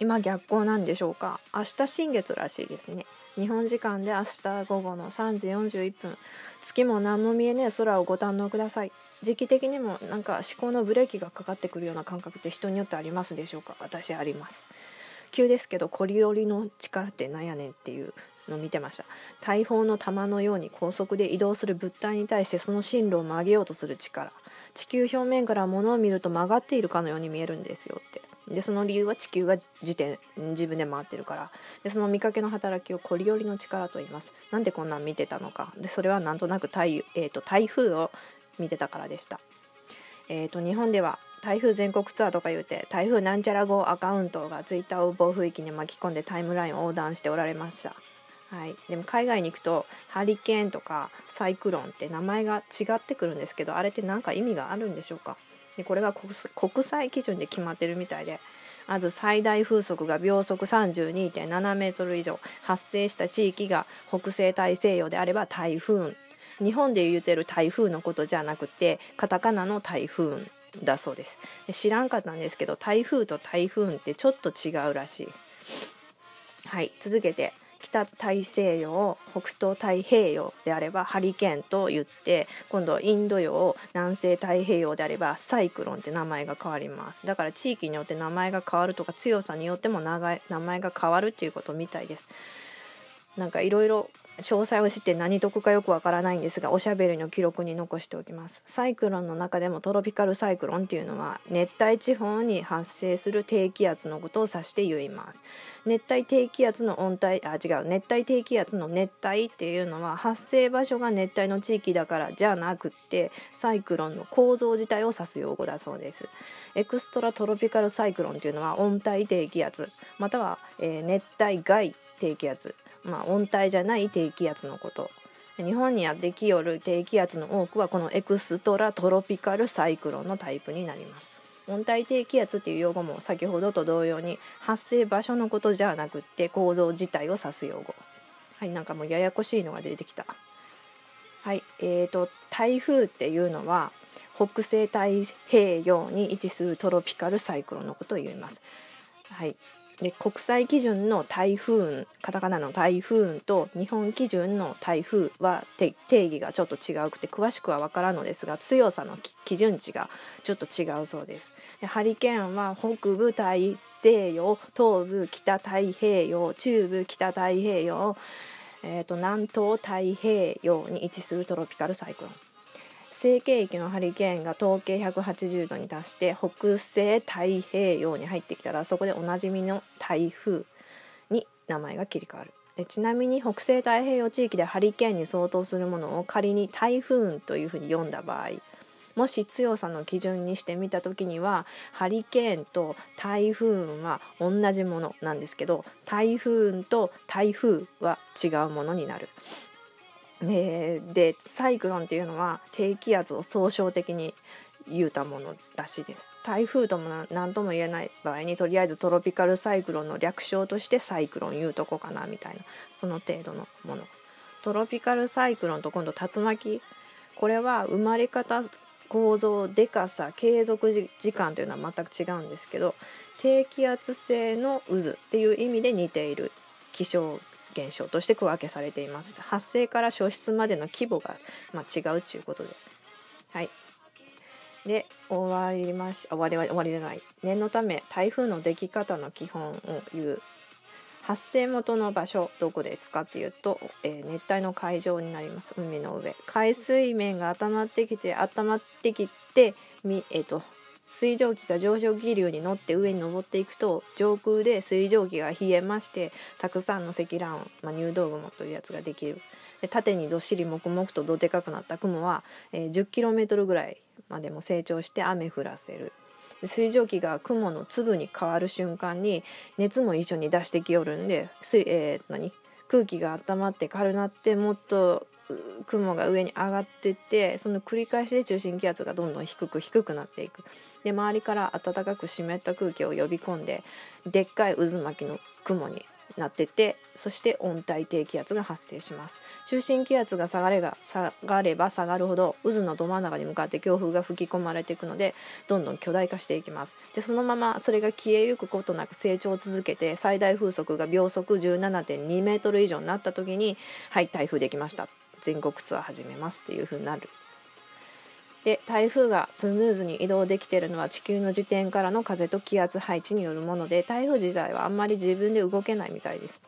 今逆光なんでしょうか？明日新月らしいですね。日本時間で明日午後の3時41分。月も何も見えねえ。空をご堪能ください。時期的にもなんか思考のブレーキがかかってくるような感覚って人によってありますでしょうか？私あります。急ですけどコリロリの力ってなんやねんっていうのを見てました。大砲の弾のように高速で移動する物体に対してその進路を曲げようとする力。地球表面から物を見ると曲がっているかのように見えるんですよって。でその理由は地球が自転自分で回ってるから。でその見かけの働きをコリオリの力と言います。なんでこんなん見てたのか。でそれはなんとなく台,、えーと、台風を見てたからでした、えーと、日本では台風全国ツアーとか言うて台風なんちゃら号アカウントがツイッターを暴風域に巻き込んでタイムラインを横断しておられました。はい、でも海外に行くとハリケーンとかサイクロンって名前が違ってくるんですけどあれって何か意味があるんでしょうか？でこれが国際基準で決まってるみたいでまず最大風速が秒速32.7メートル以上発生した地域が北西大西洋であれば台風。日本で言うてる台風のことじゃなくてカタカナの台風だそうです。知らんかったんですけど台風と台風ってちょっと違うらしい。はい続けて。北大西洋北東太平洋であればハリケーンと言って今度インド洋南西太平洋であればサイクロンって名前が変わります。だから地域によって名前が変わるとか強さによっても名前が変わるっていうことみたいです。なんかいろいろ詳細を知って何得かよくわからないんですがおしゃべりの記録に残しておきます。サイクロンの中でもトロピカルサイクロンっていうのは熱帯地方に発生する低気圧のことを指して言います。熱帯低気圧の温帯あ違う。熱帯低気圧の熱帯っていうのは発生場所が熱帯の地域だからじゃなくってサイクロンの構造自体を指す用語だそうです。エクストラトロピカルサイクロンっていうのは温帯低気圧。または、えー、熱帯外低気圧。まあ、温帯じゃない低気圧のこと。日本にやってきよる低気圧の多くはこのエクストラトロピカルサイクロンのタイプになります。温帯低気圧っていう用語も先ほどと同様に発生場所のことじゃなくって構造自体を指す用語。はいなんかもうややこしいのが出てきた。はいえーと台風っていうのは北西太平洋に位置するトロピカルサイクロンのことを言います。はい。で国際基準の台風カタカナの台風と日本基準の台風は定義がちょっと違うくて詳しくは分からんのですが強さの基準値がちょっと違うそうです。でハリケーンは北部大西洋東部北太平洋中部北太平洋、えーと南東太平洋に位置するトロピカルサイクロン。西経域のハリケーンが統計180度に達して北西太平洋に入ってきたらそこでおなじみの台風に名前が切り替わるでちなみに北西太平洋地域でハリケーンに相当するものを仮に台風というふうに読んだ場合もし強さの基準にしてみた時にはハリケーンと台風は同じものなんですけど台風と台風は違うものになる。えー、でサイクロンっていうのは低気圧を総称的に言うたものらしいです。台風とも何とも言えない場合にとりあえずトロピカルサイクロンの略称としてサイクロン言うとこかなみたいなその程度のもの。トロピカルサイクロンと今度竜巻。これは生まれ方構造でかさ継続時間というのは全く違うんですけど低気圧性の渦っていう意味で似ている気象現象として区分けされています。発生から消失までの規模が、まあ、違うということで。はい。で終わりまし終わりは終わりじゃない。念のため台風の出来方の基本を言う。発生元の場所どこですかっていうと、えー、熱帯の海上になります。海の上。海水面が温まってきて温まってきてみ、えーと水蒸気が上昇気流に乗って上に登っていくと上空で水蒸気が冷えましてたくさんの積乱雲、まあ、入道雲というやつができる。で縦にどっしり黙々とどでかくなった雲は、えー、10km ぐらいまでも成長して雨降らせる。水蒸気が雲の粒に変わる瞬間に熱も一緒に出してきよるんで水、えー、何？空気が温まって軽なってもっと雲が上に上がってってその繰り返しで中心気圧がどんどん低く低くなっていく。で周りから暖かく湿った空気を呼び込んででっかい渦巻きの雲になっててそして温帯低気圧が発生します。中心気圧が下がれが下がれば下がるほど渦のど真ん中に向かって強風が吹き込まれていくのでどんどん巨大化していきます。でそのままそれが消えゆくことなく成長を続けて最大風速が秒速17.2メートル以上になった時にはい台風できました。全国ツアー始めますっていう風になるで台風がスムーズに移動できているのは地球の時点からの風と気圧配置によるもので台風自体はあんまり自分で動けないみたいです。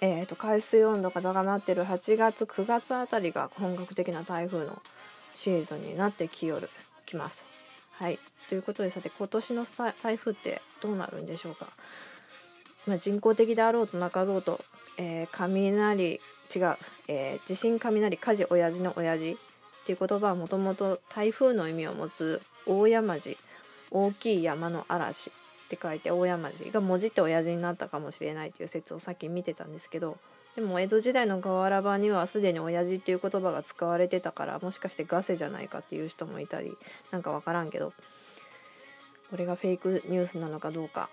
えーと、海水温度が高まってる8月9月あたりが本格的な台風のシーズンになってきよるきます。はいということでさて今年の台風ってどうなるんでしょうか？まあ、人工的であろうとなかろうと、えー、雷違う、えー、地震雷火事親父の親父っていう言葉はもともと台風の意味を持つ大山寺大きい山の嵐って書いて大山寺が文字って親父になったかもしれないという説をさっき見てたんですけどでも江戸時代の瓦版にはすでに親父っていう言葉が使われてたからもしかしてガセじゃないかっていう人もいたりなんか分からんけどこれがフェイクニュースなのかどうか。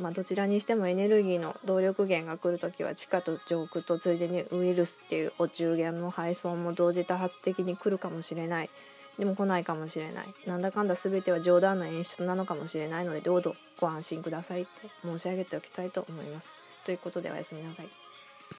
まあ、どちらにしてもエネルギーの動力源が来る時は地下と上空とついでにウイルスっていうお中元も配送も同時多発的に来るかもしれないでも来ないかもしれないなんだかんだ全ては冗談の演出なのかもしれないのでどうぞご安心くださいって申し上げておきたいと思います。ということでおやすみなさい。